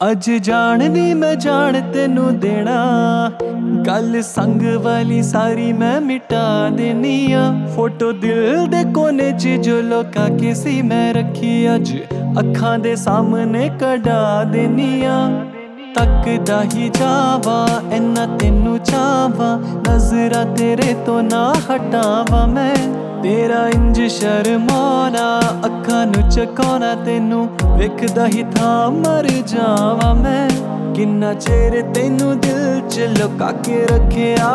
ਅੱਜ ਜਾਣਦੀ ਮੈਂ ਜਾਣ ਤੈਨੂੰ ਦੇਣਾ। ਗੱਲ ਸੰਗ ਵਾਲੀ ਸਾਰੀ ਮੈਂ ਮਿਟਾ ਦੇਨੀ ਆ ਫੋਟੋ ਦਿਲ ਦੇ ਕੋਨੇ 'ਚ ਜੋ ਲੋਕਾ ਕੇ ਸੀ ਮੈਂ ਰੱਖੀ ਅੱਜ। ਅੱਖਾਂ ਦੇ ਸਾਹਮਣੇ ਕਢਾ ਦੇਨੀ ਆ ਤੱਕਦਾ ਹੀ ਜਾਵਾ ਐਨਾ ਤੈਨੂੰ ਚਾਵਾ ਨਜ਼ਰਾਂ ਤੇਰੇ ਤੋਂ ਨਾ ਹਟਾਵਾਂ ਮੈਂ। ਤੇਰਾ ਇੰਜ ਸ਼ਰਮਾਨਾ ਅੱਖਾਂ ਨੂੰ ਚਕਾਉਣਾ ਤੈਨੂੰ। ਵੇਖਦਾ ਹੀ ਥਾਂ ਮਰ ਜਾਵਾਂ ਮੈਂ। ਕਿੰਨਾ ਚਿਰ ਤੈਨੂੰ ਦਿਲ 'ਚ ਲੁਕਾ ਕੇ ਰੱਖਿਆ।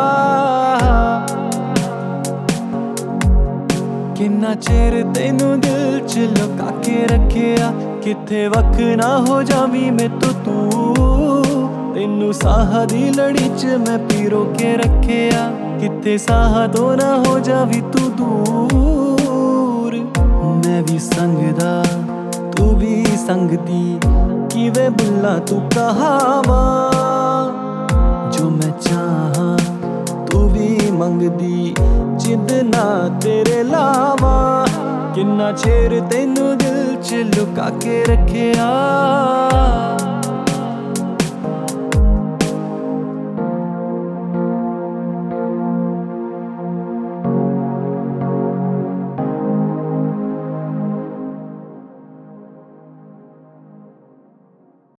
ਕਿੰਨਾ ਚਿਰ ਤੈਨੂੰ ਦਿਲ 'ਚ ਲੁਕਾ ਕੇ ਰੱਖਿਆ। ਕਿੱਥੇ ਵਕ ਨਾ ਹੋ ਜਾਵੀਂ ਮੈਂ ਤੂੰ ਤੈਨੂੰ ਸਾਹ ਦੀ ਲੜੀ 'ਚ ਮੈਂ ਪੀਰੋ ਕੇ ਰੱਖਿਆ। ਕਿਤੇ ਸਾਹ ਤੋਂ ਨਾ ਹੋ ਜਾਵੀਂ ਤੂੰ ਦੂਰ। ਮੈਂ ਵੀ ਸੰਗਦਾ, ਤੂੰ ਵੀ ਸੰਗਦੀ ਕਿਵੇਂ ਬੁੱਲਾ ਤੂੰ ਕਹਾਵਾ? ਜੋ ਮੈਂ ਚਾਹਾਂ, ਤੂੰ ਵੀ ਮੰਗਦੀ। ਜਿੱਦ ਨਾ ਤੇਰੇ ਲਾਵਾ। ਕਿੰਨਾ ਚਿਰ ਤੈਨੂੰ ਦਿਲ 'ਚ ਲੁਕਾ ਕੇ ਰੱਖਿਆ।